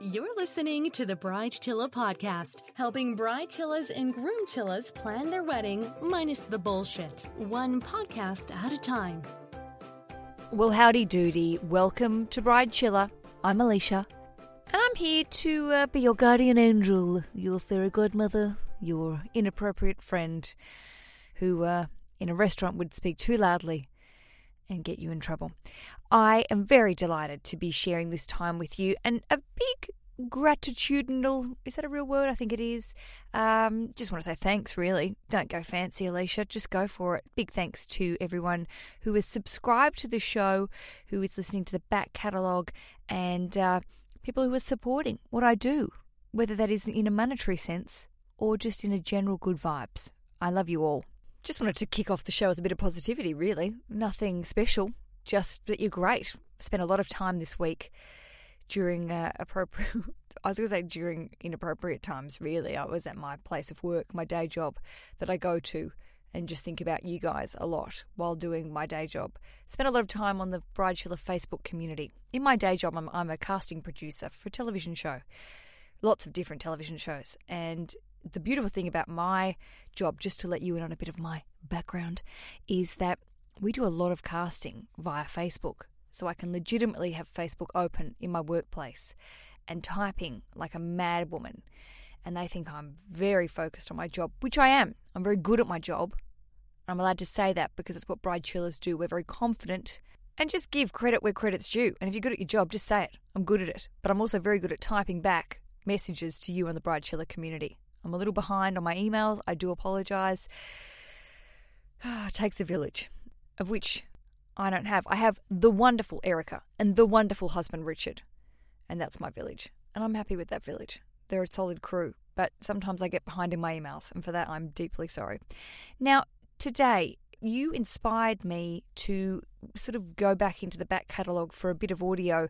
You're listening to the Bride Chilla podcast, helping bride chillas and groom chillas plan their wedding minus the bullshit, one podcast at a time. Well, howdy doody. Welcome to Bride Chilla. I'm Aleisha, and I'm here to uh, be your guardian angel, your fairy godmother, your inappropriate friend who, uh, in a restaurant, would speak too loudly and get you in trouble. I am very delighted to be sharing this time with you and a big gratitudinal is that a real word? I think it is. Um, just want to say thanks, really. Don't go fancy, Aleisha. Just go for it. Big thanks to everyone who is subscribed to the show, who is listening to the back catalogue, and uh, people who are supporting what I do, whether that is in a monetary sense or just in a general good vibes. I love you all. Just wanted to kick off the show with a bit of positivity, really. Nothing special, just that you're great. Spent a lot of time this week during uh, appropriate. I was going to say during inappropriate times, really. I was at my place of work, my day job that I go to, and just think about you guys a lot while doing my day job. Spent a lot of time on the Bride Chilla Facebook community. In my day job, I'm, I'm a casting producer for a television show, lots of different television shows. And the beautiful thing about my job, just to let you in on a bit of my background, is that we do a lot of casting via Facebook so I can legitimately have Facebook open in my workplace and typing like a mad woman. And they think I'm very focused on my job, which I am. I'm very good at my job. I'm allowed to say that because it's what bride chillers do. We're very confident and just give credit where credit's due. And if you're good at your job, just say it. I'm good at it. But I'm also very good at typing back messages to you and the bride chiller community. I'm a little behind on my emails. I do apologize. it takes a village, of which I don't have. I have the wonderful Erica and the wonderful husband Richard. And that's my village. And I'm happy with that village. They're a solid crew, but sometimes I get behind in my emails, and for that I'm deeply sorry. Now, today, you inspired me to sort of go back into the back catalogue for a bit of audio.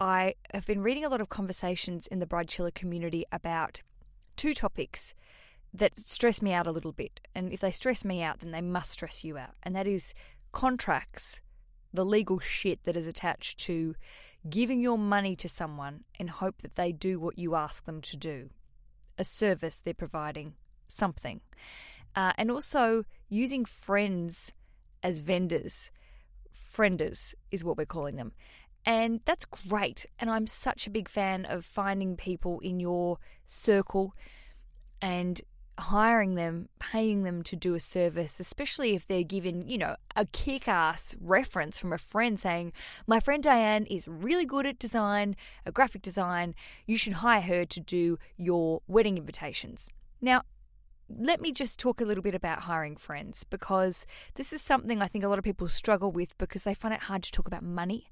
I have been reading a lot of conversations in the Bride Chiller community about two topics that stress me out a little bit. And if they stress me out, then they must stress you out. And that is contracts, the legal shit that is attached to giving your money to someone and hope that they do what you ask them to do, a service they're providing, something. Uh, and also using friends as vendors. Frienders is what we're calling them. And that's great. And I'm such a big fan of finding people in your circle and hiring them, paying them to do a service, especially if they're given, you know, a kick ass reference from a friend saying, My friend Diane is really good at design, a graphic design. You should hire her to do your wedding invitations. Now, let me just talk a little bit about hiring friends because this is something I think a lot of people struggle with because they find it hard to talk about money.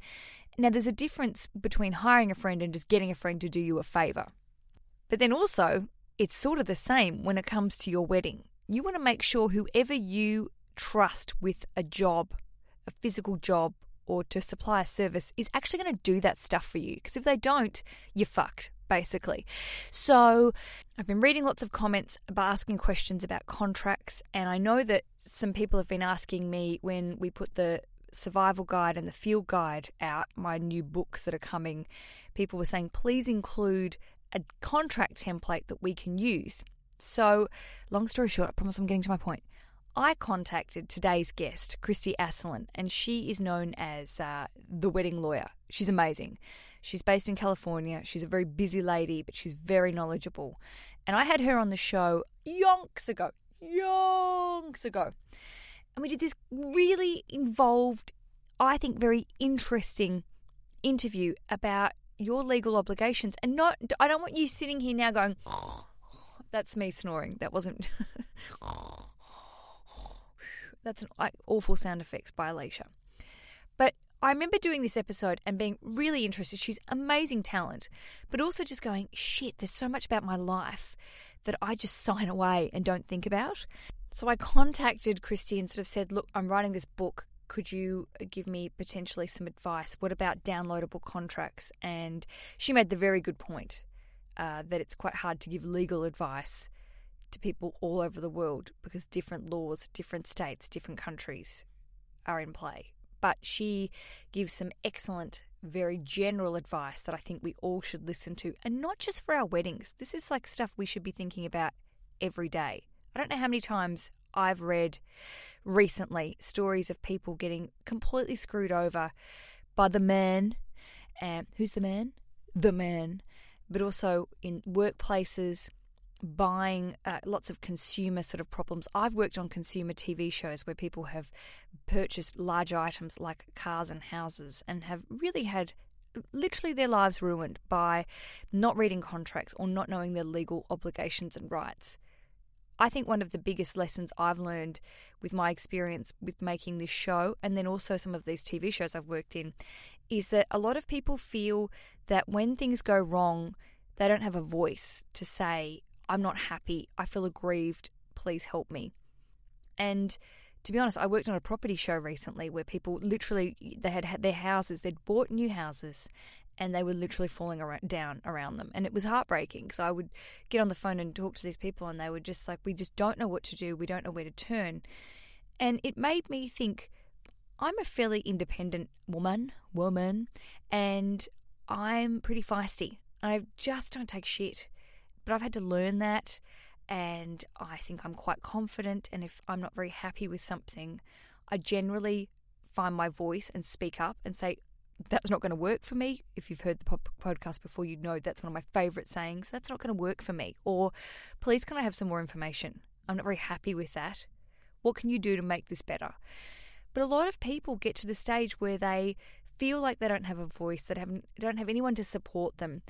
Now, there's a difference between hiring a friend and just getting a friend to do you a favour. But then also, it's sort of the same when it comes to your wedding. You want to make sure whoever you trust with a job, a physical job, or to supply a service is actually going to do that stuff for you. Because if they don't, you're fucked, basically. So I've been reading lots of comments about asking questions about contracts, and I know that some people have been asking me when we put the survival guide and the field guide out, my new books that are coming. People were saying, please include a contract template that we can use. So, long story short, I promise I'm getting to my point. I contacted today's guest, Christy Asselin, and she is known as uh, the wedding lawyer. She's amazing. She's based in California. She's a very busy lady, but she's very knowledgeable. And I had her on the show yonks ago, yonks ago. And we did this really involved, I think, very interesting interview about your legal obligations. And not I don't want you sitting here now going that's me snoring. That wasn't that's an awful sound effects by Aleisha. But I remember doing this episode and being really interested. She's amazing talent but also just going shit there's so much about my life that I just sign away and don't think about so I contacted Christy and sort of said look I'm writing this book could you give me potentially some advice? What about downloadable contracts? And she made the very good point uh, that it's quite hard to give legal advice to people all over the world because different laws, different states, different countries are in play. But she gives some excellent very general advice that I think we all should listen to, and not just for our weddings. This is like stuff we should be thinking about every day. I don't know how many times I've read recently stories of people getting completely screwed over by the man. And who's the man? The man. But also in workplaces, buying uh, lots of consumer sort of problems. I've worked on consumer TV shows where people have purchased large items like cars and houses and have really had literally their lives ruined by not reading contracts or not knowing their legal obligations and rights. I think one of the biggest lessons I've learned with my experience with making this show and then also some of these TV shows I've worked in is that a lot of people feel that when things go wrong, they don't have a voice to say, I'm not happy, I feel aggrieved, please help me. And to be honest, I worked on a property show recently where people literally they had their houses, they'd bought new houses and they were literally falling around, down around them. And it was heartbreaking. So I would get on the phone and talk to these people, and they were just like, We just don't know what to do. We don't know where to turn. And it made me think I'm a fairly independent woman, woman, and I'm pretty feisty. I just don't take shit. But I've had to learn that, and I think I'm quite confident. And if I'm not very happy with something, I generally find my voice and speak up and say, that's not going to work for me. If you've heard the podcast before, you know that's one of my favorite sayings. That's not going to work for me. Or, please, can I have some more information? I'm not very happy with that. What can you do to make this better? But a lot of people get to the stage where they feel like they don't have a voice, that have don't have anyone to support them,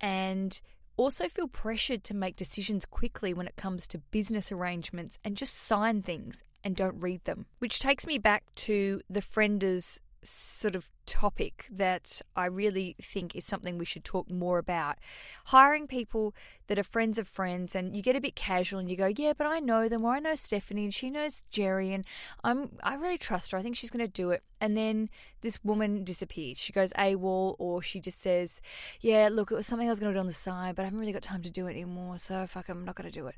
and also feel pressured to make decisions quickly when it comes to business arrangements and just sign things and don't read them. Which takes me back to the Frienders sort of topic that I really think is something we should talk more about. Hiring people that are friends of friends, and you get a bit casual and you go, Yeah, but I know them, or I know Stephanie, and she knows Jerry, and I'm I really trust her. I think she's going to do it. And then this woman disappears. She goes AWOL, or she just says, Yeah, look, it was something I was going to do on the side, but I haven't really got time to do it anymore, so fuck, I'm not going to do it.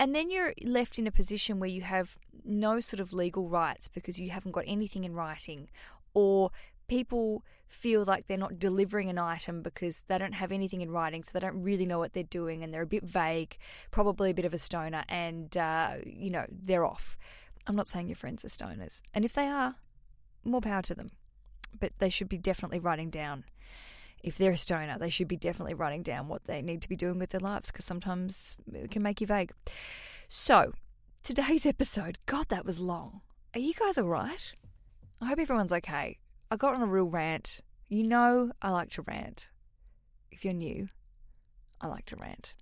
And then you're left in a position where you have no sort of legal rights because you haven't got anything in writing or people feel like they're not delivering an item because they don't have anything in writing, so they don't really know what they're doing and they're a bit vague, probably a bit of a stoner, and, uh, you know, they're off. I'm not saying your friends are stoners. And if they are, more power to them. But they should be definitely writing down. If they're a stoner, they should be definitely writing down what they need to be doing with their lives because sometimes it can make you vague. So, today's episode, God, that was long. Are you guys all right? I hope everyone's okay. I got on a real rant. You know, I like to rant. If you're new, I like to rant.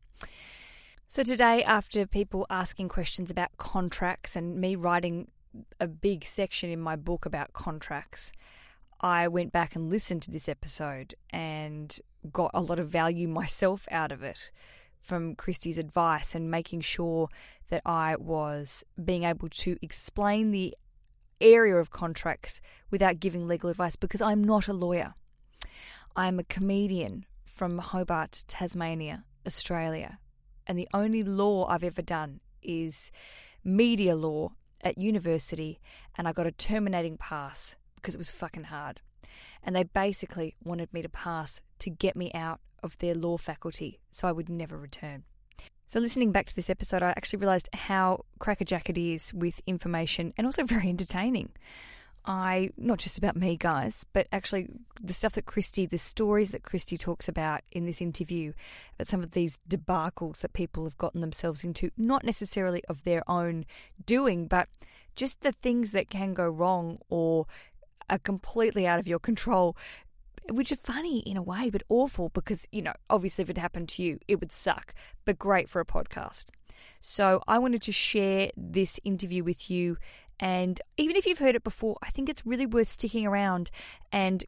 So, today, after people asking questions about contracts and me writing a big section in my book about contracts, I went back and listened to this episode and got a lot of value myself out of it from Christy's advice and making sure that I was being able to explain the area of contracts without giving legal advice because I'm not a lawyer. I'm a comedian from Hobart, Tasmania, Australia. And the only law I've ever done is media law at university, and I got a terminating pass because it was fucking hard. And they basically wanted me to pass to get me out of their law faculty so I would never return. So, listening back to this episode, I actually realised how crackerjack it is with information and also very entertaining. I, not just about me, guys, but actually the stuff that Christy, the stories that Christy talks about in this interview, about some of these debacles that people have gotten themselves into, not necessarily of their own doing, but just the things that can go wrong or are completely out of your control which are funny in a way, but awful because, you know, obviously if it happened to you, it would suck, but great for a podcast. So I wanted to share this interview with you. And even if you've heard it before, I think it's really worth sticking around and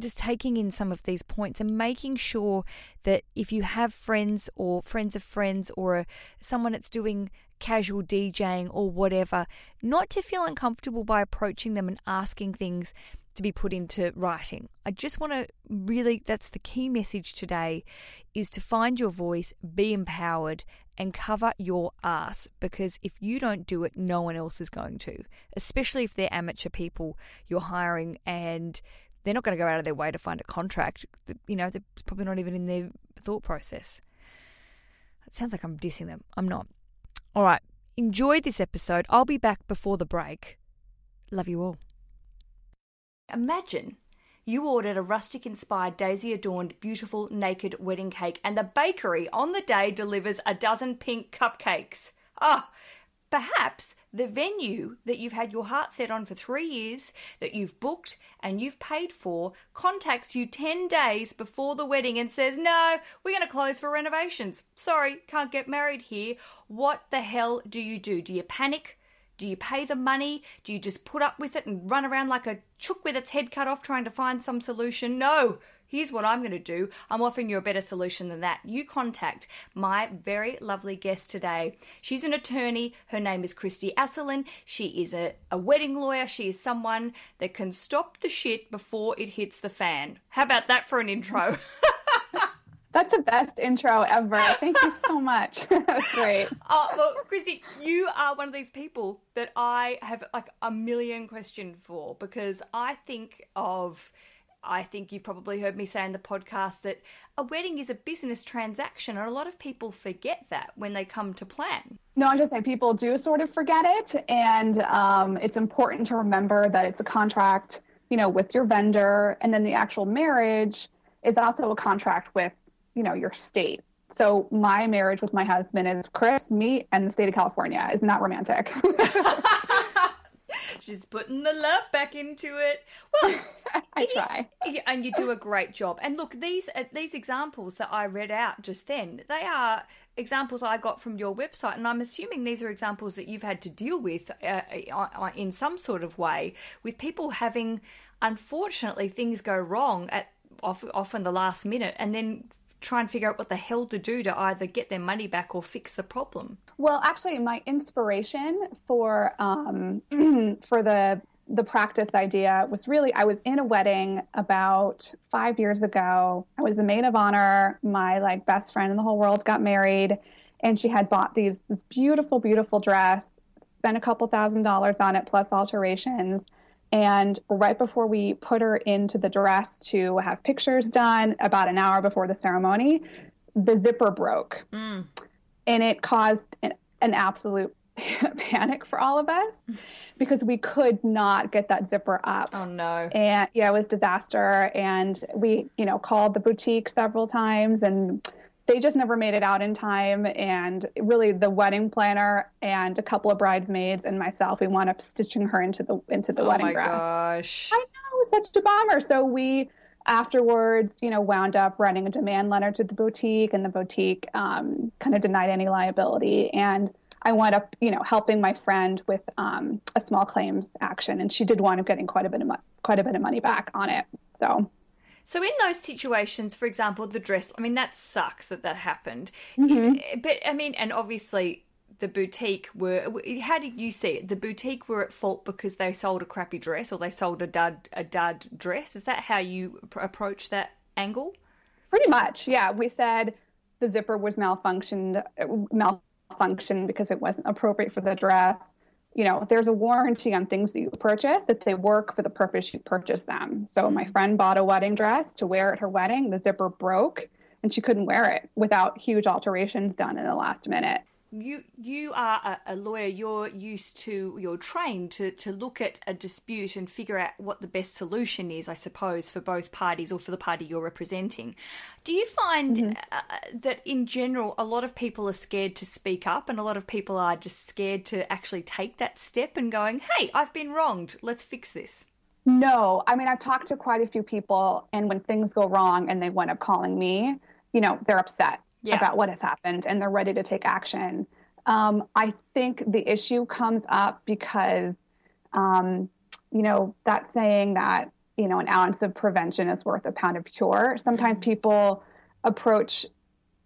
just taking in some of these points and making sure that if you have friends or friends of friends or someone that's doing casual DJing or whatever, not to feel uncomfortable by approaching them and asking things to be put into writing. I just want to really, that's the key message today, is to find your voice, be empowered, and cover your ass because if you don't do it, no one else is going to, especially if they're amateur people you're hiring and they're not going to go out of their way to find a contract. You know, they're probably not even in their thought process. It sounds like I'm dissing them. I'm not. All right. Enjoy this episode. I'll be back before the break. Love you all. Imagine you ordered a rustic inspired, daisy adorned, beautiful, naked wedding cake, and the bakery on the day delivers a dozen pink cupcakes. Ah, oh, Perhaps the venue that you've had your heart set on for three years, that you've booked and you've paid for, contacts you 10 days before the wedding and says, No, we're going to close for renovations. Sorry, can't get married here. What the hell do you do? Do you panic? Do you pay the money? Do you just put up with it and run around like a chook with its head cut off trying to find some solution? No, Here's what I'm going to do. I'm offering you a better solution than that. You contact my very lovely guest today. She's an attorney. Her name is Christy Asselin. She is a, a wedding lawyer. She is someone that can stop the shit before it hits the fan. How about that for an intro? That's the best intro ever. Thank you so much. that was great. Oh, look, Christy, you are one of these people that I have like a million questions for because I think of I think you've probably heard me say in the podcast that a wedding is a business transaction, and a lot of people forget that when they come to plan. No, I'm just say people do sort of forget it, and um, it's important to remember that it's a contract, you know, with your vendor, and then the actual marriage is also a contract with, you know, your state. So my marriage with my husband is Chris, me, and the state of California. is not romantic. She's putting the love back into it. Well, I try, is, and you do a great job. And look, these uh, these examples that I read out just then, they are examples I got from your website, and I'm assuming these are examples that you've had to deal with uh, uh in some sort of way with people having, unfortunately, things go wrong at often the last minute, and then try and figure out what the hell to do to either get their money back or fix the problem? Well, actually, my inspiration for um, for the the practice idea was really I was in a wedding about five years ago. I was the maid of honor. My like best friend in the whole world got married, and she had bought these this beautiful, beautiful dress, spent a couple thousand dollars on it plus alterations and right before we put her into the dress to have pictures done, about an hour before the ceremony, the zipper broke. Mm. And it caused an, an absolute panic for all of us because we could not get that zipper up. Oh no. And yeah, it was disaster and we, you know, called the boutique several times and they just never made it out in time. And really, the wedding planner and a couple of bridesmaids and myself, we wound up stitching her into the into the oh wedding dress. Oh my gosh! I know, it was such a bummer. So we afterwards, you know, wound up writing a demand letter to the boutique, and the boutique um, kind of denied any liability. And I wound up, you know, helping my friend with um, a small claims action, and she did wind up getting quite a bit of mo- quite a bit of money back on it. So so in those situations, for example, the dress, I mean, that sucks that that happened. Mm-hmm. But I mean, and obviously the boutique were, how did you see it? The boutique were at fault because they sold a crappy dress or they sold a dud, a dud dress. Is that how you approach that angle? Pretty much. Yeah. We said the zipper was malfunctioned, malfunctioned because it wasn't appropriate for the dress you know, there's a warranty on things that you purchase that they work for the purpose you purchased them. So my mm-hmm. friend bought a wedding dress to wear at her wedding. The zipper broke and she couldn't wear it without huge alterations done in the last minute you you are a, a, lawyer. You're used to you're trained to to look at a dispute and figure out what the best solution is i suppose for both parties or for the party you're representing. Do you find mm-hmm. uh, that in general a lot of people are scared to speak up and a lot of people are just scared to actually take that step and going hey i've been wronged. Let's fix this. No. I mean i've talked to quite a few people and when things go wrong and they wind up calling me you know they're upset yeah. about what has happened and they're ready to take action. Um, I think the issue comes up because, um, you know, that saying that, you know, an ounce of prevention is worth a pound of cure. Sometimes mm-hmm. people approach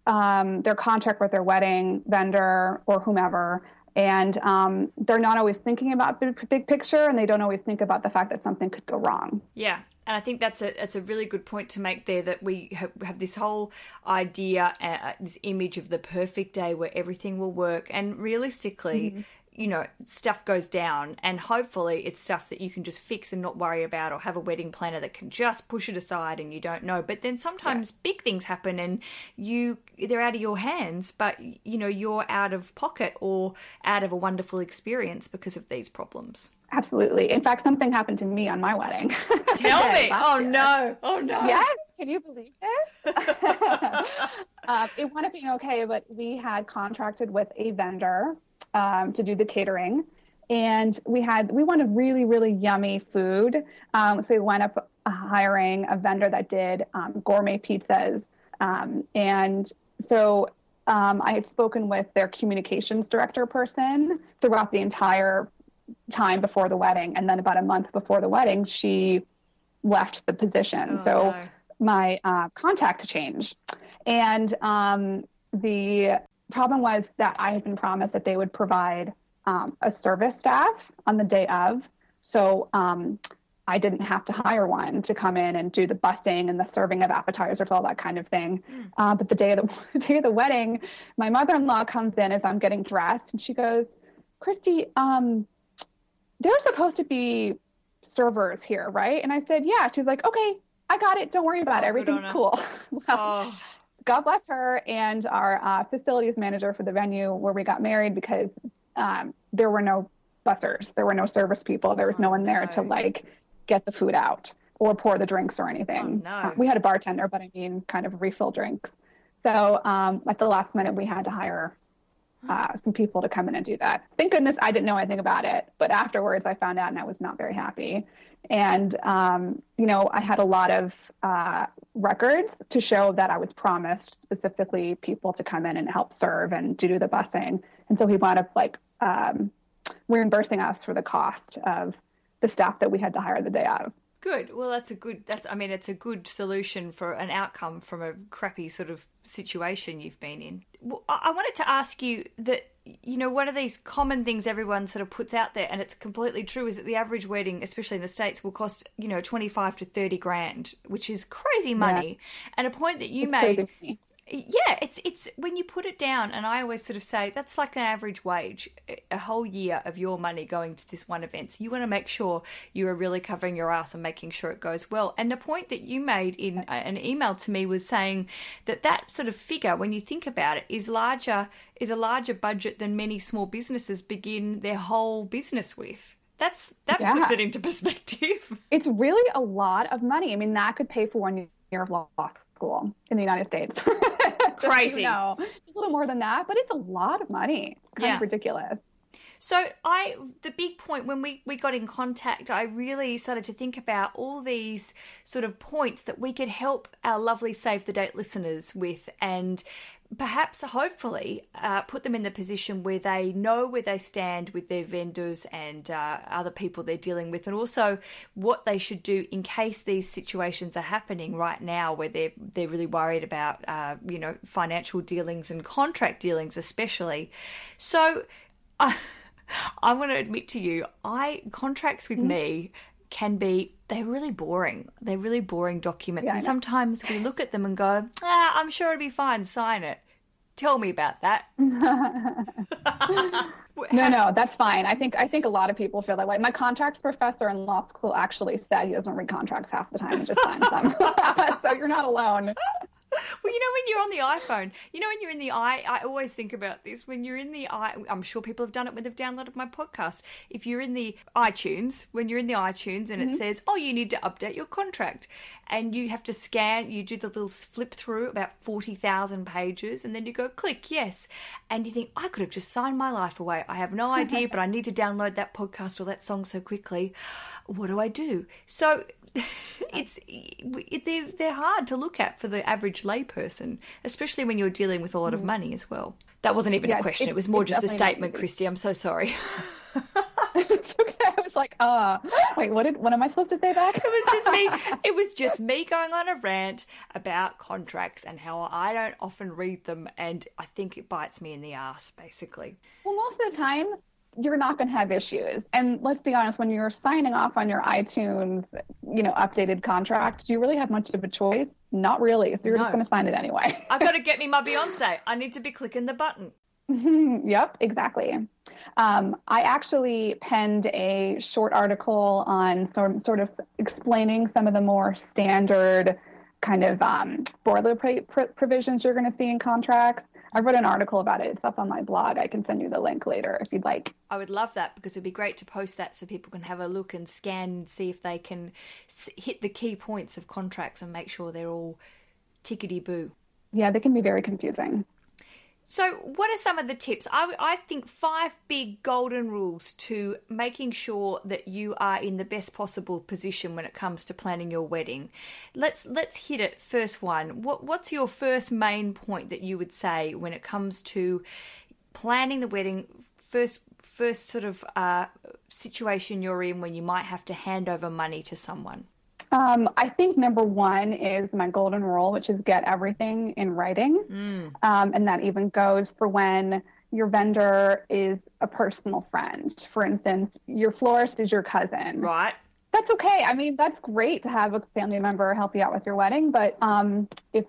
um, their contract with their wedding vendor or whomever and um, they're not always thinking about big, big picture and they don't always think about the fact that something could go wrong yeah and I think that's a that's a really good point to make there that we have, have this whole idea, uh, this image of the perfect day where everything will work, and realistically. Mm-hmm. You know, stuff goes down, and hopefully it's stuff that you can just fix and not worry about, or have a wedding planner that can just push it aside and you don't know. But then sometimes yeah. big things happen and you they're out of your hands, but you know you're out of pocket or out of a wonderful experience because of these problems. Absolutely. In fact, something happened to me on my wedding. Tell me. Oh year. no. Oh no. Yes. Can you believe this? uh, it wound up being okay, but we had contracted with a vendor um, to do the catering, and we had we wanted really really yummy food. Um, so we went up hiring a vendor that did um, gourmet pizzas, um, and so um, I had spoken with their communications director person throughout the entire time before the wedding. And then about a month before the wedding, she left the position. Oh, so no. my uh, contact changed. And um, the problem was that I had been promised that they would provide um, a service staff on the day of. So um, I didn't have to hire one to come in and do the busing and the serving of appetizers, all that kind of thing. Mm. Uh, but the day of the, the, day of the wedding, my mother-in-law comes in as I'm getting dressed, and she goes, "Christy, um, there's supposed to be servers here, right?" And I said, "Yeah." She's like, "Okay, I got it. Don't worry about it. Everything's cool." well, oh. God bless her and our uh, facilities manager for the venue where we got married because um, there were no bussers, there were no service people, there was oh, no one there no. to like get the food out or pour the drinks or anything. Oh, no. we had a bartender, but I mean, kind of refill drinks. So um, at the last minute, we had to hire uh, some people to come in and do that. Thank goodness I didn't know anything about it, but afterwards I found out and I was not very happy. And um, you know, I had a lot of uh, records to show that I was promised specifically people to come in and help serve and do the busing. And so he wound up like um, reimbursing us for the cost of the staff that we had to hire the day of. Good. Well, that's a good. That's. I mean, it's a good solution for an outcome from a crappy sort of situation you've been in. Well, I wanted to ask you that. You know, one of these common things everyone sort of puts out there, and it's completely true, is that the average wedding, especially in the states, will cost you know twenty five to thirty grand, which is crazy money. Yeah. And a point that you it's made. Yeah, it's it's when you put it down, and I always sort of say that's like an average wage, a whole year of your money going to this one event. So you want to make sure you are really covering your ass and making sure it goes well. And the point that you made in uh, an email to me was saying that that sort of figure, when you think about it, is larger is a larger budget than many small businesses begin their whole business with. That's that yeah. puts it into perspective. It's really a lot of money. I mean, that could pay for one year of law school in the United States. Crazy. No, it's a little more than that, but it's a lot of money. It's kind yeah. of ridiculous. So I the big point when we we got in contact, I really started to think about all these sort of points that we could help our lovely save the date listeners with and perhaps hopefully uh, put them in the position where they know where they stand with their vendors and uh, other people they're dealing with and also what they should do in case these situations are happening right now where they're they're really worried about uh, you know financial dealings and contract dealings especially so I, I'm going to admit to you I contracts with mm-hmm. me can be they're really boring. They're really boring documents, yeah, and sometimes we look at them and go, "Ah, I'm sure it'll be fine. Sign it." Tell me about that. no, no, that's fine. I think I think a lot of people feel that way. My contracts professor in law school actually said he doesn't read contracts half the time and just signs them. so you're not alone. Well, you know, when you're on the iPhone, you know, when you're in the i, I always think about this. When you're in the i, I'm sure people have done it when they've downloaded my podcast. If you're in the iTunes, when you're in the iTunes and mm-hmm. it says, "Oh, you need to update your contract," and you have to scan, you do the little flip through about forty thousand pages, and then you go click yes, and you think, "I could have just signed my life away. I have no idea, but I need to download that podcast or that song so quickly. What do I do?" So it's they're, they're hard to look at for the average layperson, especially when you're dealing with a lot of mm. money as well. That wasn't even yeah, a question; it was more just a statement, Christy. I'm so sorry. it's okay. I was like, ah, oh. wait, what did what am I supposed to say back? it was just me. It was just me going on a rant about contracts and how I don't often read them, and I think it bites me in the ass, basically. Well, most of the time, you're not going to have issues. And let's be honest, when you're signing off on your iTunes, you know, updated contract, do you really have much of a choice? Not really. So you're no. just going to sign it anyway. I've got to get me my Beyonce. I need to be clicking the button. yep, exactly. Um, I actually penned a short article on sort, sort of explaining some of the more standard kind of um, boilerplate pr- provisions you're going to see in contracts. I wrote an article about it. It's up on my blog. I can send you the link later if you'd like. I would love that because it'd be great to post that so people can have a look and scan and see if they can hit the key points of contracts and make sure they're all tickety boo. Yeah, they can be very confusing. So, what are some of the tips? I, I, think five big golden rules to making sure that you are in the best possible position when it comes to planning your wedding. Let's let's hit it. First one. What what's your first main point that you would say when it comes to planning the wedding? First first sort of uh, situation you're in when you might have to hand over money to someone. Um, I think number one is my golden rule, which is get everything in writing. Mm. Um, and that even goes for when your vendor is a personal friend. For instance, your florist is your cousin. Right. That's okay. I mean, that's great to have a family member help you out with your wedding, but um, if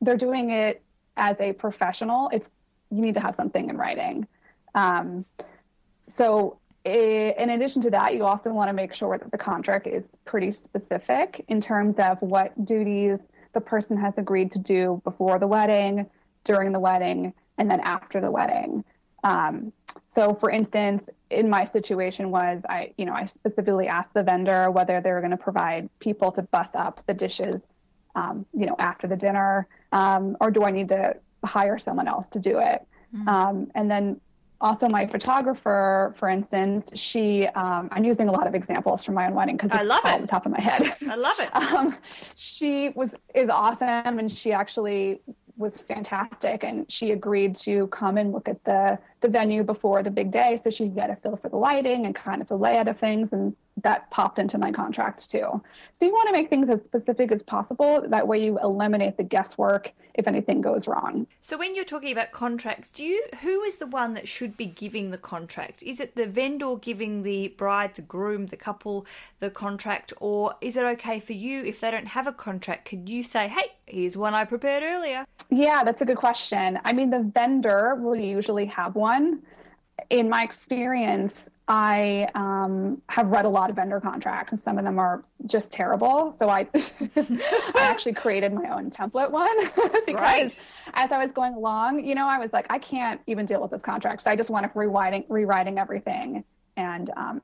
they're doing it as a professional, it's you need to have something in writing. Um, so in addition to that, you also want to make sure that the contract is pretty specific in terms of what duties the person has agreed to do before the wedding, during the wedding, and then after the wedding. Um, so, for instance, in my situation was I, you know, I specifically asked the vendor whether they were going to provide people to bus up the dishes, um, you know, after the dinner, um, or do I need to hire someone else to do it? Mm-hmm. and then also my photographer for instance she um, i'm using a lot of examples from my own wedding because i love it. on the top of my head. I love it. Um, she was is awesome and she actually was fantastic and she agreed to come and look at the the venue before the big day so she could get a feel for the lighting and kind of the layout of things and that popped into my contract too. So you want to make things as specific as possible. That way you eliminate the guesswork if anything goes wrong. So when you're talking about contracts, do you who is the one that should be giving the contract? Is it the vendor giving the bride, the groom, the couple the contract, or is it okay for you if they don't have a contract? Could you say, "Hey, here's one I prepared earlier"? Yeah, that's a good question. I mean, the vendor will usually have one. In my experience, I um, have read a lot of vendor contracts, and some of them are just terrible. So I, I actually created my own template one because right. as I was going along, you know, I was like, I can't even deal with this contract, so I just want to rewriting rewriting everything, and um,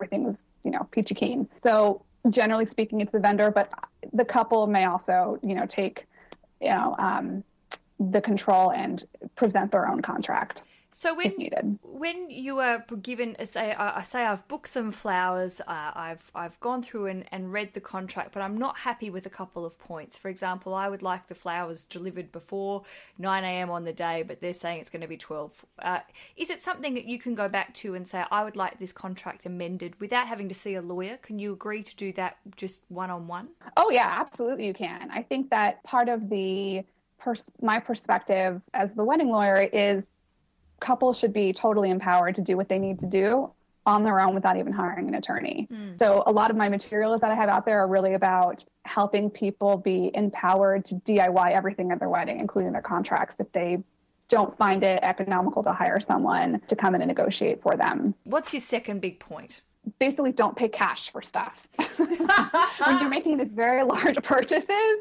everything was, you know, peachy keen. So generally speaking, it's the vendor, but the couple may also, you know, take, you know, um, the control and present their own contract. So when when you are given, say, I say I've booked some flowers, uh, I've I've gone through and, and read the contract, but I'm not happy with a couple of points. For example, I would like the flowers delivered before 9 a.m. on the day, but they're saying it's going to be 12. Uh, is it something that you can go back to and say I would like this contract amended without having to see a lawyer? Can you agree to do that just one on one? Oh yeah, absolutely you can. I think that part of the pers- my perspective as the wedding lawyer is couples should be totally empowered to do what they need to do on their own without even hiring an attorney. Mm. So a lot of my materials that I have out there are really about helping people be empowered to DIY everything at their wedding, including their contracts if they don't find it economical to hire someone to come in and negotiate for them. What's your second big point? Basically, don't pay cash for stuff. when you're making these very large purchases,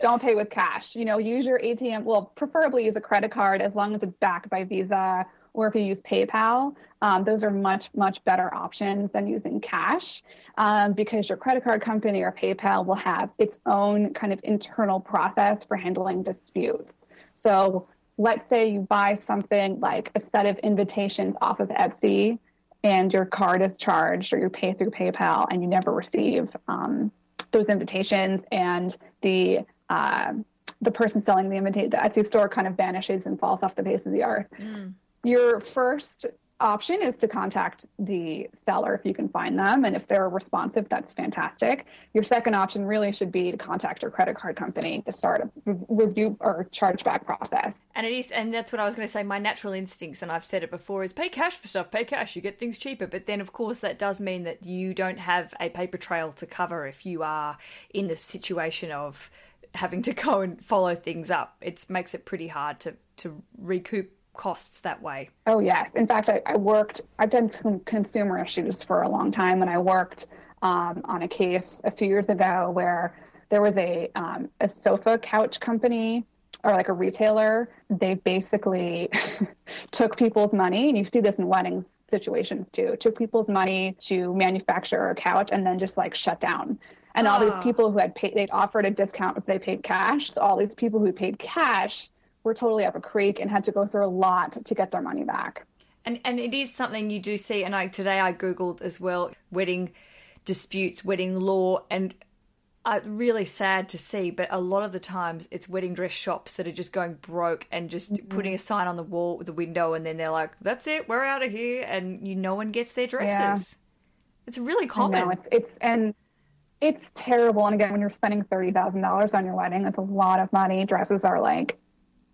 don't pay with cash. You know, use your ATM. Well, preferably use a credit card as long as it's backed by Visa or if you use PayPal. Um, those are much, much better options than using cash um, because your credit card company or PayPal will have its own kind of internal process for handling disputes. So let's say you buy something like a set of invitations off of Etsy and your card is charged or you pay through PayPal and you never receive um, those invitations and the uh, the person selling the invitation, the Etsy store kind of vanishes and falls off the face of the earth. Mm. Your first option is to contact the seller if you can find them and if they're responsive that's fantastic. Your second option really should be to contact your credit card company to start a review or chargeback process. And it is and that's what i was going to say my natural instincts and i've said it before is pay cash for stuff pay cash you get things cheaper. But then of course that does mean that you don't have a paper trail to cover if you are in the situation of having to go and follow things up. It makes it pretty hard to to recoup costs that way. Oh yes. In fact, I, I worked. I've done some consumer issues for a long time, and I worked um, on a case a few years ago where there was a um, a sofa couch company or like a retailer. They basically took people's money, and you see this in weddings situations too. Took people's money to manufacture a couch, and then just like shut down. And all these ah. people who had paid, they'd offered a discount if they paid cash. So all these people who paid cash were totally up a creek and had to go through a lot to get their money back. And and it is something you do see. And I today I googled as well wedding disputes, wedding law, and uh, really sad to see. But a lot of the times it's wedding dress shops that are just going broke and just mm-hmm. putting a sign on the wall, the window, and then they're like, "That's it, we're out of here," and you no one gets their dresses. Yeah. It's really common. It's, it's and it's terrible. And again, when you're spending thirty thousand dollars on your wedding, that's a lot of money. Dresses are like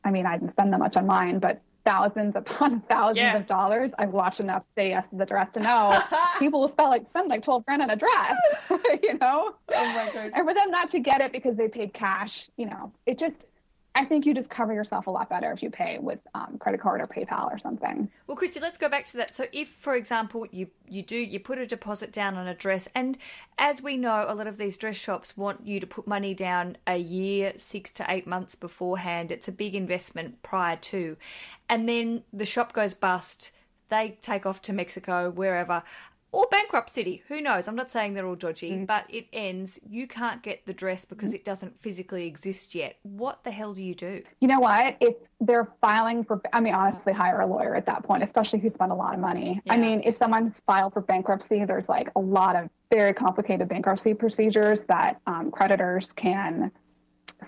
I mean, I didn't spend that much on mine, but thousands upon thousands yeah. of dollars. I've watched enough Say Yes to the Dress to know people will spend like spend like twelve grand on a dress, you know. Oh my god! And for them not to get it because they paid cash, you know, it just I think you just cover yourself a lot better if you pay with um, credit card or PayPal or something. Well, Christy, let's go back to that. So, if, for example, you you do you put a deposit down on a dress, and as we know, a lot of these dress shops want you to put money down a year, six to eight months beforehand. It's a big investment prior to, and then the shop goes bust. They take off to Mexico, wherever or bankrupt city. Who knows? I'm not saying they're all dodgy, mm. but it ends. You can't get the dress because it doesn't physically exist yet. What the hell do you do? You know what? If they're filing for, I mean, honestly, hire a lawyer at that point, especially if you spend a lot of money. Yeah. I mean, if someone's filed for bankruptcy, there's like a lot of very complicated bankruptcy procedures that um, creditors can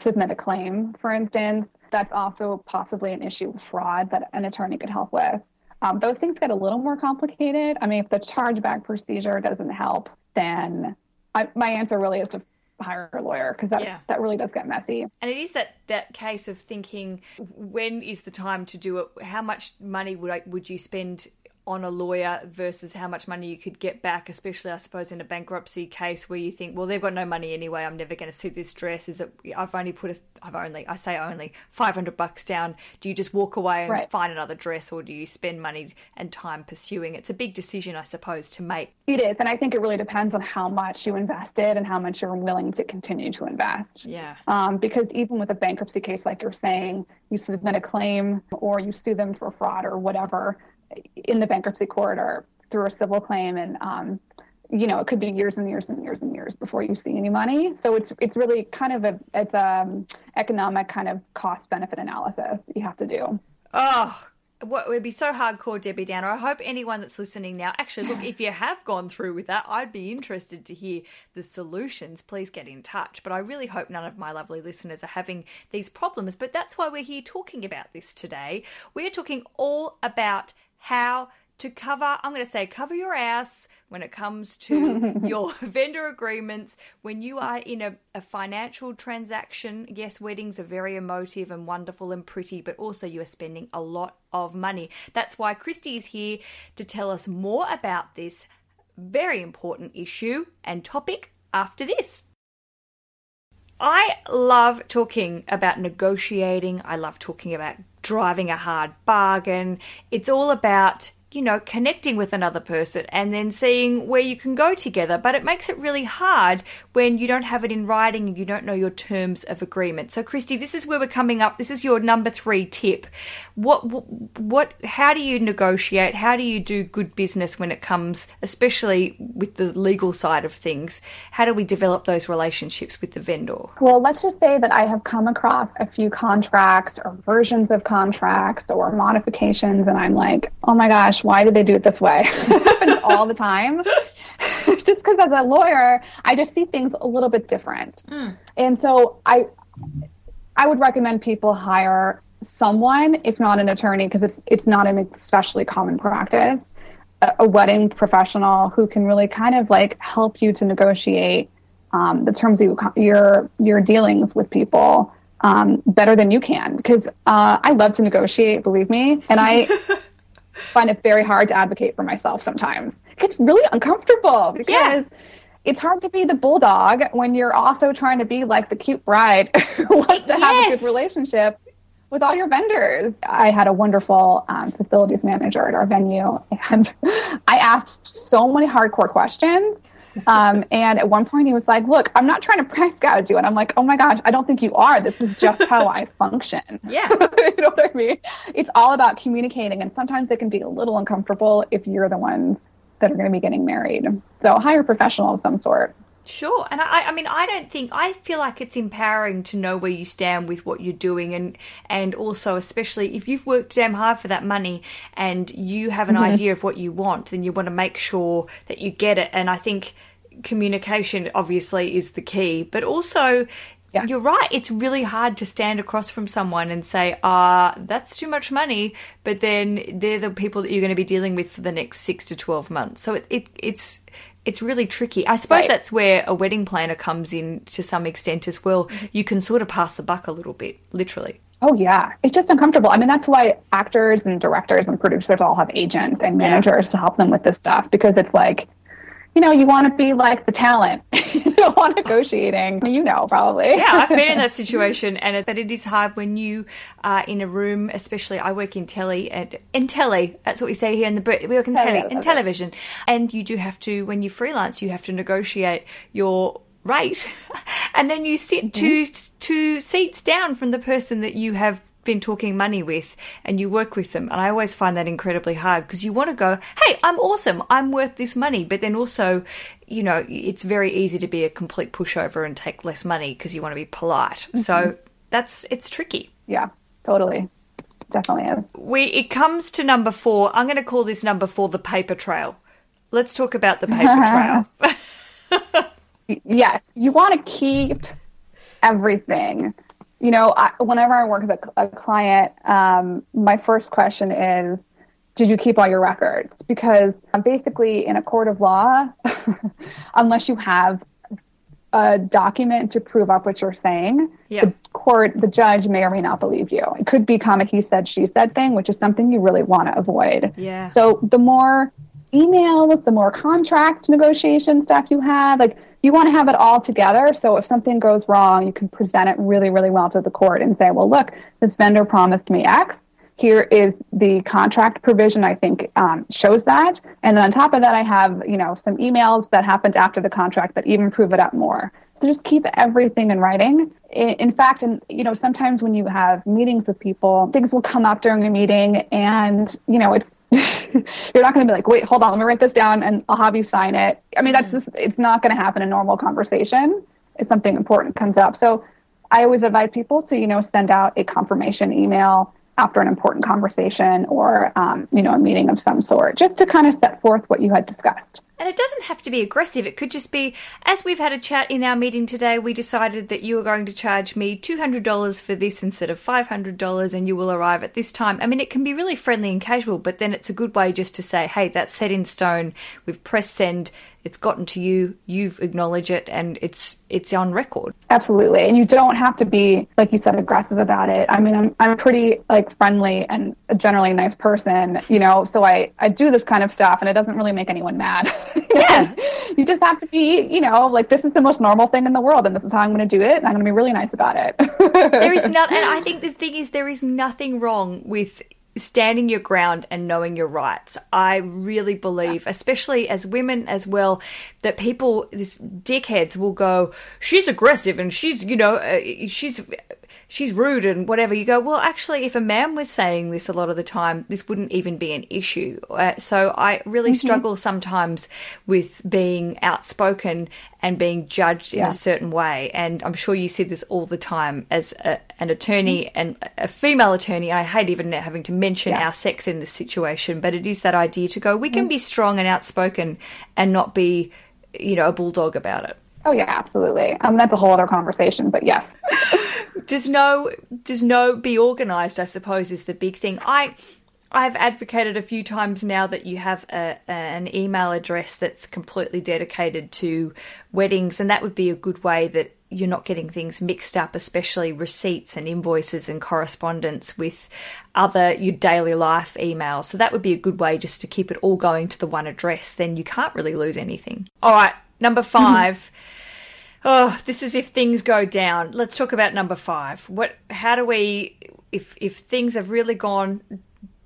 submit a claim, for instance. That's also possibly an issue with fraud that an attorney could help with. Um, those things get a little more complicated. I mean, if the chargeback procedure doesn't help, then I, my answer really is to hire a lawyer because that, yeah. that really does get messy. And it is that, that case of thinking when is the time to do it? How much money would I, would you spend on a lawyer versus how much money you could get back, especially I suppose in a bankruptcy case where you think, well, they've got no money anyway. I'm never going to see this dress. Is it? I've only put a, I've only, I say only five hundred bucks down. Do you just walk away and right. find another dress, or do you spend money and time pursuing? It's a big decision, I suppose, to make. It is, and I think it really depends on how much you invested and how much you're willing to continue to invest. Yeah. Um, because even with a bankruptcy case, like you're saying, you submit a claim or you sue them for fraud or whatever in the bankruptcy court or through a civil claim and um, you know it could be years and years and years and years before you see any money so it's it's really kind of a it's um, economic kind of cost benefit analysis you have to do oh what would be so hardcore, Debbie Downer. I hope anyone that's listening now, actually, look, if you have gone through with that, I'd be interested to hear the solutions. Please get in touch. But I really hope none of my lovely listeners are having these problems. But that's why we're here talking about this today. We're talking all about how to cover, I'm going to say, cover your ass when it comes to your vendor agreements. When you are in a, a, financial transaction, yes, weddings are very emotive and wonderful and pretty, but also you are spending a lot of money. That's why Christy is here to tell us more about this very important issue and topic after this. I love talking about negotiating. I love talking about driving a hard bargain. It's all about you know, connecting with another person and then seeing where you can go together. But it makes it really hard when you don't have it in writing and you don't know your terms of agreement. So, Christy, this is where we're coming up. This is your number three tip. What, what, how do you negotiate? How do you do good business when it comes, especially with the legal side of things? How do we develop those relationships with the vendor? Well, let's just say that I have come across a few contracts or versions of contracts or modifications, and I'm like, oh my gosh, why did they do it this way? it happens all the time. just because as a lawyer, I just see things a little bit different. Mm. And so I, I would recommend people hire someone, if not an attorney, because it's it's not an especially common practice, a, a, wedding professional who can really kind of like help you to negotiate um, the terms of your your dealings with people um, better than you can. Because uh, I love to negotiate, believe me, and I find it very hard to advocate for myself sometimes. It's really uncomfortable because yeah. it's hard to be the bulldog when you're also trying to be like the cute bride who wants to yes. have a good relationship with all your vendors. I had a wonderful um, facilities manager at our venue, and I asked so many hardcore questions. Um, and at one point, he was like, "Look, I'm not trying to price gouge you," and I'm like, "Oh my gosh, I don't think you are. This is just how I function." Yeah, you know what I mean. It's all about communicating, and sometimes it can be a little uncomfortable if you're the ones that are going to be getting married. So hire a professional of some sort. Sure. And I, I mean, I don't think, I feel like it's empowering to know where you stand with what you're doing. And, and also, especially if you've worked damn hard for that money and you have an mm-hmm. idea of what you want, then you want to make sure that you get it. And I think communication obviously is the key, but also yeah. You're right. It's really hard to stand across from someone and say, ah, that's too much money. But then they're the people that you're going to be dealing with for the next six to 12 months. So it, it it's, it's really tricky. I suppose right. that's where a wedding planner comes in to some extent as well. Mm-hmm. You can sort of pass the buck a little bit, literally. Oh yeah, it's just uncomfortable. I mean, that's why actors and directors and producers all have agents and managers yeah. to help them with this stuff because it's like you know, you want to be like the talent. you don't want negotiating. You know, probably. yeah, I've been in that situation, and that it is hard when you are in a room. Especially, I work in telly and in telly. That's what we say here in the Brit. We work in telly, in television, and you do have to when you freelance, you have to negotiate your rate, and then you sit two mm-hmm. two seats down from the person that you have been talking money with and you work with them. And I always find that incredibly hard because you want to go, hey, I'm awesome. I'm worth this money. But then also, you know, it's very easy to be a complete pushover and take less money because you want to be polite. Mm-hmm. So that's, it's tricky. Yeah, totally. Definitely is. We, it comes to number four. I'm going to call this number four the paper trail. Let's talk about the paper trail. yes, you want to keep everything you know, I, whenever I work with a, a client, um, my first question is, did you keep all your records? Because basically, in a court of law, unless you have a document to prove up what you're saying, the court, the judge may or may not believe you. It could become a he said, she said thing, which is something you really want to avoid. Yeah. So the more emails, the more contract negotiation stuff you have, like you want to have it all together. So if something goes wrong, you can present it really, really well to the court and say, well, look, this vendor promised me X. Here is the contract provision. I think um, shows that, and then on top of that, I have you know some emails that happened after the contract that even prove it up more. So just keep everything in writing. In fact, and you know, sometimes when you have meetings with people, things will come up during a meeting, and you know, it's you're not going to be like, wait, hold on, let me write this down and I'll have you sign it. I mean, that's mm-hmm. just, it's not going to happen in normal conversation if something important comes up. So I always advise people to, you know, send out a confirmation email after an important conversation or, um, you know, a meeting of some sort, just to kind of set forth what you had discussed. And it doesn't have to be aggressive. It could just be, as we've had a chat in our meeting today, we decided that you are going to charge me $200 for this instead of $500 and you will arrive at this time. I mean, it can be really friendly and casual, but then it's a good way just to say, hey, that's set in stone. We've pressed send it's gotten to you you've acknowledged it and it's it's on record absolutely and you don't have to be like you said aggressive about it i mean i'm i'm pretty like friendly and a generally nice person you know so i i do this kind of stuff and it doesn't really make anyone mad yeah. You just have to be you know like this is the most normal thing in the world and this is how i'm going to do it and i'm going to be really nice about it. There is not and i think the thing is there is nothing wrong with standing your ground and knowing your rights. I really believe, especially as women as well, that people, this dickheads will go, she's aggressive and she's, you know, uh, she's she's rude and whatever. You go, well, actually, if a man was saying this a lot of the time, this wouldn't even be an issue. Uh, so I really mm-hmm. struggle sometimes with being outspoken and being judged yeah. in a certain way. And I'm sure you see this all the time as a, an attorney mm-hmm. and a female attorney. I hate even having to mention yeah. our sex in this situation, but it is that idea to go, we can mm-hmm. be strong and outspoken and not be, you know, a bulldog about it. Oh yeah, absolutely. Um, that's a whole other conversation, but yes. does no does no be organized? I suppose is the big thing. I I've advocated a few times now that you have a, an email address that's completely dedicated to weddings, and that would be a good way that you're not getting things mixed up, especially receipts and invoices and correspondence with other your daily life emails. So that would be a good way just to keep it all going to the one address. Then you can't really lose anything. All right, Number 5 oh, this is if things go down. Let's talk about number five. What? How do we? if if things have really gone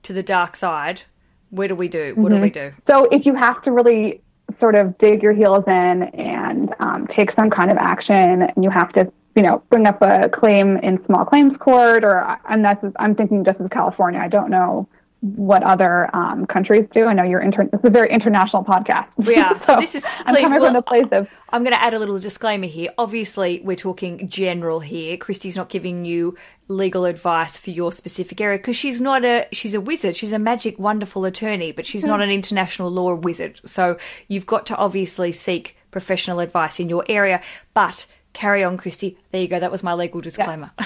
to the dark side, where do we do? What mm-hmm. do we do? So if you have to really sort of dig your heels in and um, take some kind of action, and you have to you know, bring up a claim in small claims court, or and that's I'm thinking just as California. I don't know what other um, countries do. I know you're inter- this is a very international podcast. Yeah, so, so this is I'm coming well, from the place of. I'm going to add a little disclaimer here. Obviously, we're talking general here. Christy's not giving you legal advice for your specific area because she's not a she's a wizard. She's a magic, wonderful attorney, but she's not an international law wizard. So you've got to obviously seek professional advice in your area, but Carry on, Christy. There you go. That was my legal disclaimer.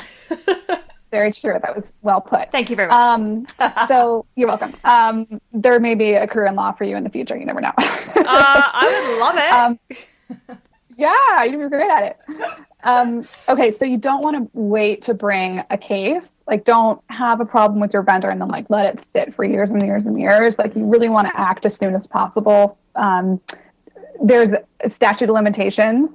Very true. That was well put. Thank you very much. Um, so you're welcome. Um, there may be a career in law for you in the future. You never know. uh, I would love it. Um, yeah, you'd be great at it. Um, okay, so you don't want to wait to bring a case. Like, don't have a problem with your vendor and then like let it sit for years and years and years. Like, you really want to act as soon as possible. Um, there's statute of limitations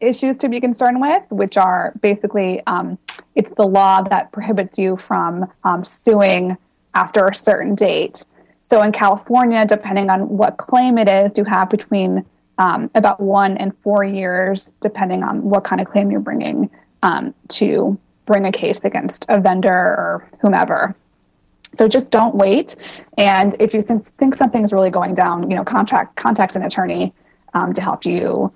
issues to be concerned with, which are basically um, it's the law that prohibits you from um, suing after a certain date. So in California, depending on what claim it is, you have between um, about one and four years, depending on what kind of claim you're bringing, um, to bring a case against a vendor or whomever. So just don't wait. And if you think, think something is really going down, you know, contact contact an attorney um, to help you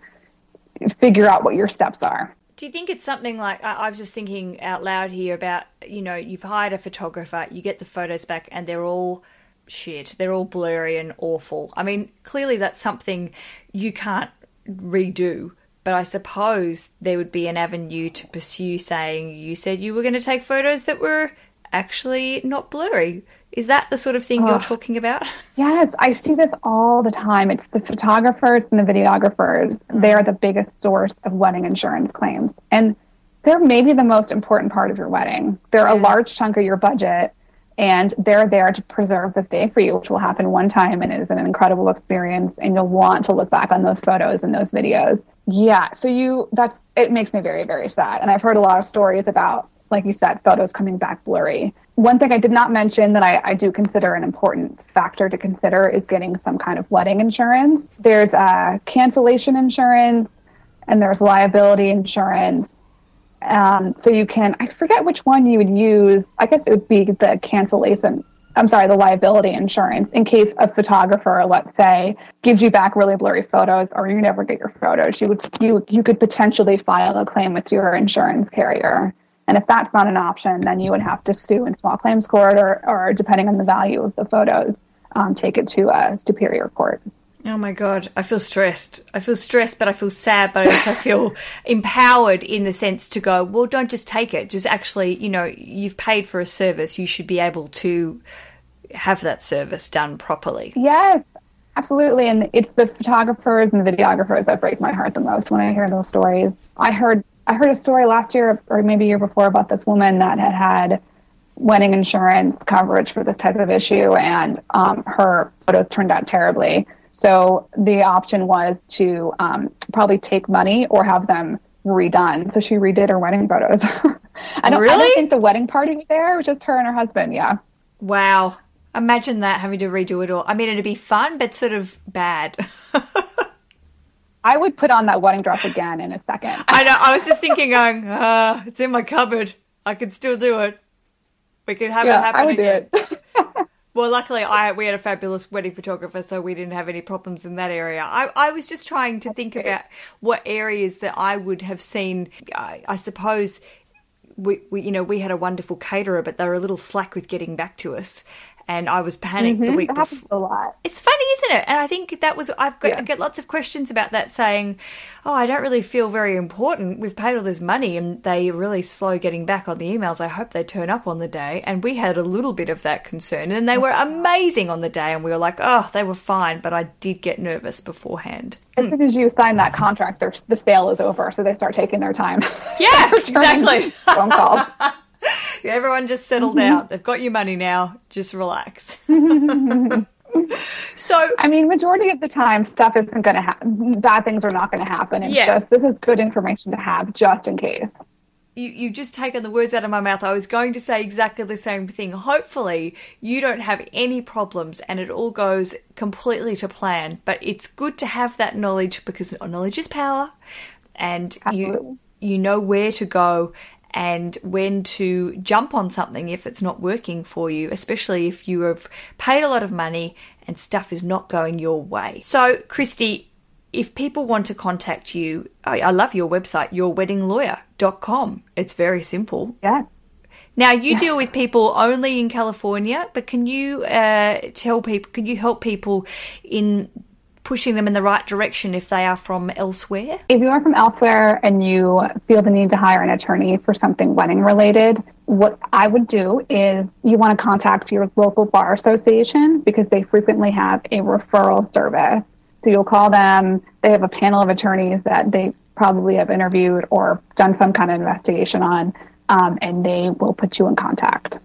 figure out what your steps are. Do you think it's something like I was just thinking out loud here about you know you've hired a photographer, you get the photos back, and they're all shit, they're all blurry and awful. I mean, clearly that's something you can't redo. But I suppose there would be an avenue to pursue saying you said you were going to take photos that were actually not blurry. Is that the sort of thing you're talking about? Yes, I see this all the time. It's the photographers and the videographers. Mm. They're the biggest source of wedding insurance claims. And they're maybe the most important part of your wedding. They're a mm. large chunk of your budget and they're there to preserve this day for you, which will happen one time and it is an incredible experience and you'll want to look back on those photos and those videos. Yeah, so you that's it makes me very very sad. And I've heard a lot of stories about like you said, photos coming back blurry. One thing I did not mention that I, I, do consider an important factor to consider is getting some kind of wedding insurance. There's uh, cancellation insurance and there's liability insurance. Um, so you can, I forget which one you would use. I guess it would be the cancellation. I'm sorry, the liability insurance in case a photographer, let's say, gives you back really blurry photos or you never get your photos. You would you you could potentially file a claim with your insurance carrier. And if that's not an option, then you would have to sue in small claims court or, or depending on the value of the photos, um, take it to a superior court. Oh my God, I feel stressed. I feel stressed, but I feel sad, but I also feel empowered in the sense to go, well, don't just take it. Just actually, you know, you've paid for a service. You should be able to have that service done properly. Yes, absolutely. And it's the photographers and the videographers that break my heart the most when I hear those stories. I heard I heard a story last year or maybe a year before about this woman that had had wedding insurance coverage for this type of issue, and um, her photos turned out terribly. So the option was to um, probably take money or have them redone. So she redid her wedding photos. I don't, really? I don't think the wedding party was there. It was just her and her husband. Yeah. Wow. Imagine that having to redo it all. I mean, it'd be fun, but sort of bad. I would put on that wedding dress again in a second. I know. I was just thinking, going, uh, it's in my cupboard. I could still do it. We could have yeah, it happen. I would again. do it. well, luckily, I we had a fabulous wedding photographer, so we didn't have any problems in that area. I, I was just trying to think about what areas that I would have seen. I, I suppose we, we, you know, we had a wonderful caterer, but they were a little slack with getting back to us and I was panicked mm-hmm. the week before. A lot. It's funny, isn't it? And I think that was I've got yeah. I get lots of questions about that, saying, "Oh, I don't really feel very important. We've paid all this money, and they really slow getting back on the emails. I hope they turn up on the day." And we had a little bit of that concern, and they were amazing on the day, and we were like, "Oh, they were fine," but I did get nervous beforehand. As soon as you sign that contract, the sale is over, so they start taking their time. Yeah, exactly. phone calls. Everyone just settle mm-hmm. down. They've got your money now. Just relax. so, I mean, majority of the time, stuff isn't going to happen. Bad things are not going to happen. It's yeah. just this is good information to have just in case. you, you've just taken the words out of my mouth. I was going to say exactly the same thing. Hopefully, you don't have any problems and it all goes completely to plan. But it's good to have that knowledge because knowledge is power, and Absolutely. you you know where to go and when to jump on something if it's not working for you, especially if you have paid a lot of money and stuff is not going your way. So, Christy, if people want to contact you, I, I love your website, yourweddinglawyer.com. It's very simple. Yeah. Now, you yeah. deal with people only in California, but can you uh, tell people, can you help people in pushing them in the right direction if they are from elsewhere? If you are from elsewhere and you feel the need to hire an attorney for something wedding related, what I would do is you want to contact your local bar association because they frequently have a referral service so you'll call them. They have a panel of attorneys that they probably have interviewed or done some kind of investigation on, um, and they will put you in contact.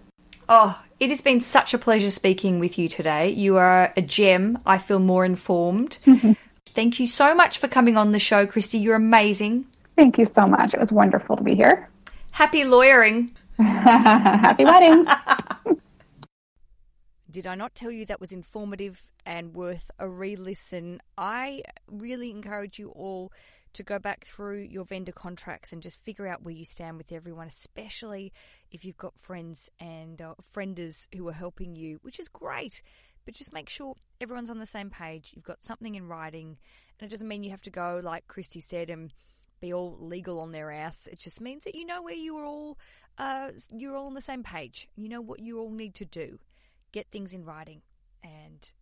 Oh, it has been such a pleasure speaking with you today. You are a gem. I feel more informed. Thank you so much for coming on the show, Christy. You're amazing. Thank you so much. It was wonderful to be here. Happy lawyering. Happy wedding. Did I not tell you that was informative and worth a re listen? I really encourage you all to go back through your vendor contracts and just figure out where you stand with everyone, especially if you've got friends and uh, friendors who are helping you, which is great. But just make sure everyone's on the same page. You've got something in writing, and it doesn't mean you have to go, like Christy said, and be all legal on their ass. It just means that you know where you are all, uh, you're all on the same page. You know what you all need to do get things in writing, and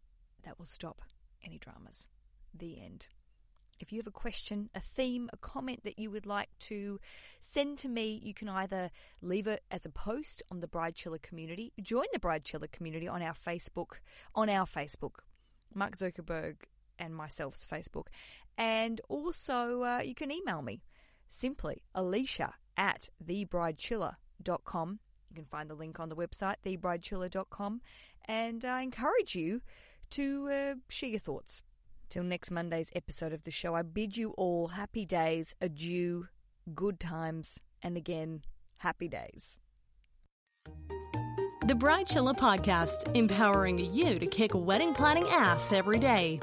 that will stop any dramas. The end. If you have a question, a theme, a comment that you would like to send to me, you can either leave it as a post on the Bride Chiller community, join the Bride Chiller community on our Facebook, on our Facebook, Mark Zuckerberg and myself's Facebook, and also uh, you can email me simply Aleisha at thebridechiller.com. You can find the link on the website, thebridechiller.com, and I encourage you to uh, share your thoughts. Till next Monday's episode of the show, I bid you all happy days, adieu, good times, and again, happy days. The Bride Chiller Podcast, empowering you to kick wedding planning ass every day.